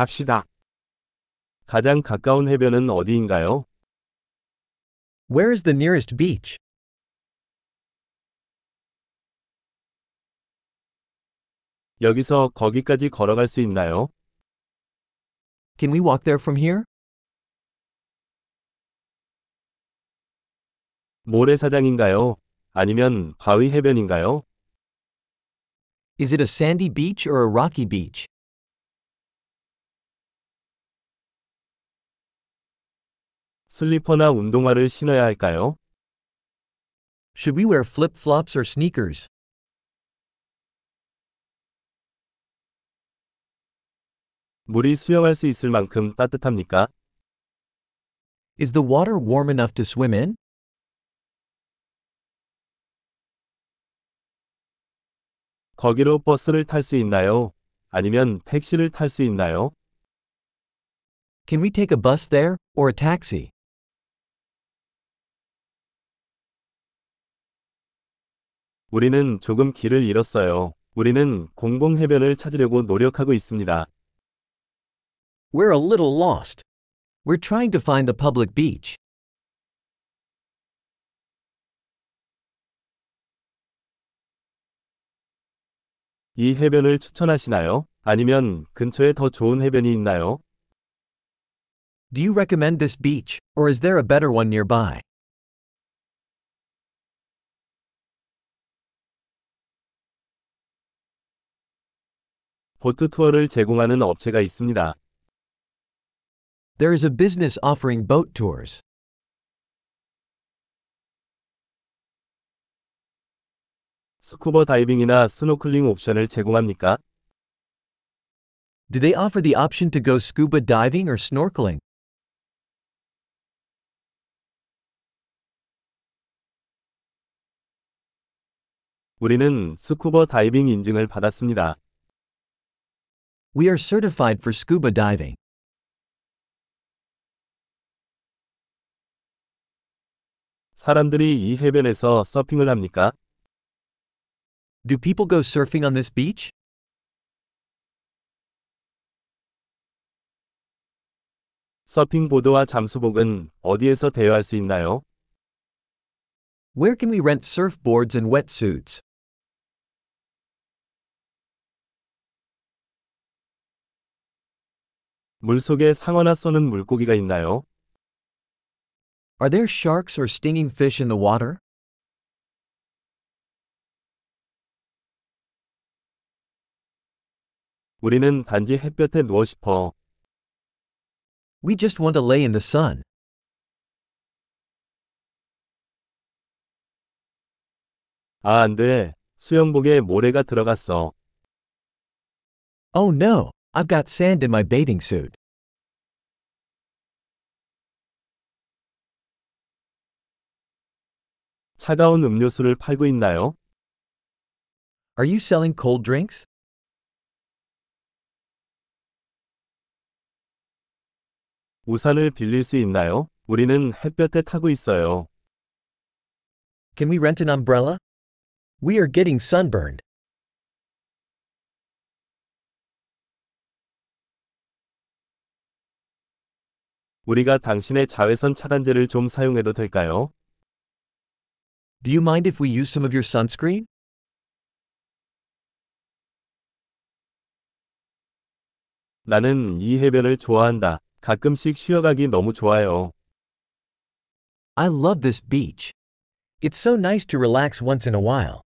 갑시다. 가장 가까운 해변은 어디인가요? Where is the nearest beach? 여기서 거기까지 걸어갈 수 있나요? Can we walk there from here? 모래사장인가요? 아니면 바위 해변인가요? Is it a sandy beach or a rocky beach? 슬리퍼나 운동화를 신어야 할까요? Should we wear flip flops or sneakers? 물이 수영할 수 있을 만큼 따뜻합니까? Is the water warm enough to swim in? 거기로 버스를 탈 수 있나요? 아니면 택시를 탈 수 있나요? Can we take a bus there, or a taxi? 우리는 조금 길을 잃었어요. 우리는 공공 해변을 찾으려고 노력하고 있습니다. We're a little lost. We're trying to find the public beach. 이 해변을 추천하시나요? 아니면 근처에 더 좋은 해변이 있나요? Do you recommend this beach, or is there a better one nearby? 보트 투어를 제공하는 업체가 있습니다. There is a business offering boat tours. 스쿠버 다이빙이나 스노클링 옵션을 제공합니까? Do they offer the option to go scuba diving or snorkeling? 우리는 스쿠버 다이빙 인증을 받았습니다. We are certified for scuba diving. 사람들이 이 해변에서 서핑을 합니까? Do people go surfing on this beach? 서핑보드와 잠수복은 어디에서 대여할 수 있나요? Where can we rent surfboards and wetsuits? 물속에 상어나 쏘는 물고기가 있나요? Are there sharks or stinging fish in the water? 우리는 단지 햇볕에 누워 싶어. We just want to lay in the sun. 아, 안 돼. 수영복에 모래가 들어갔어. Oh no, I've got sand in my bathing suit. 차가운 음료수를 팔고 있나요? Are you selling cold drinks? 우산을 빌릴 수 있나요? 우리는 햇볕에 타고 있어요. Can we rent an umbrella? We are getting sunburned. 우리가 당신의 자외선 차단제를 좀 사용해도 될까요? Do you mind if we use some of your sunscreen? 나는 이 해변을 좋아한다. 가끔씩 쉬어가기 너무 좋아요. I love this beach. It's so nice to relax once in a while.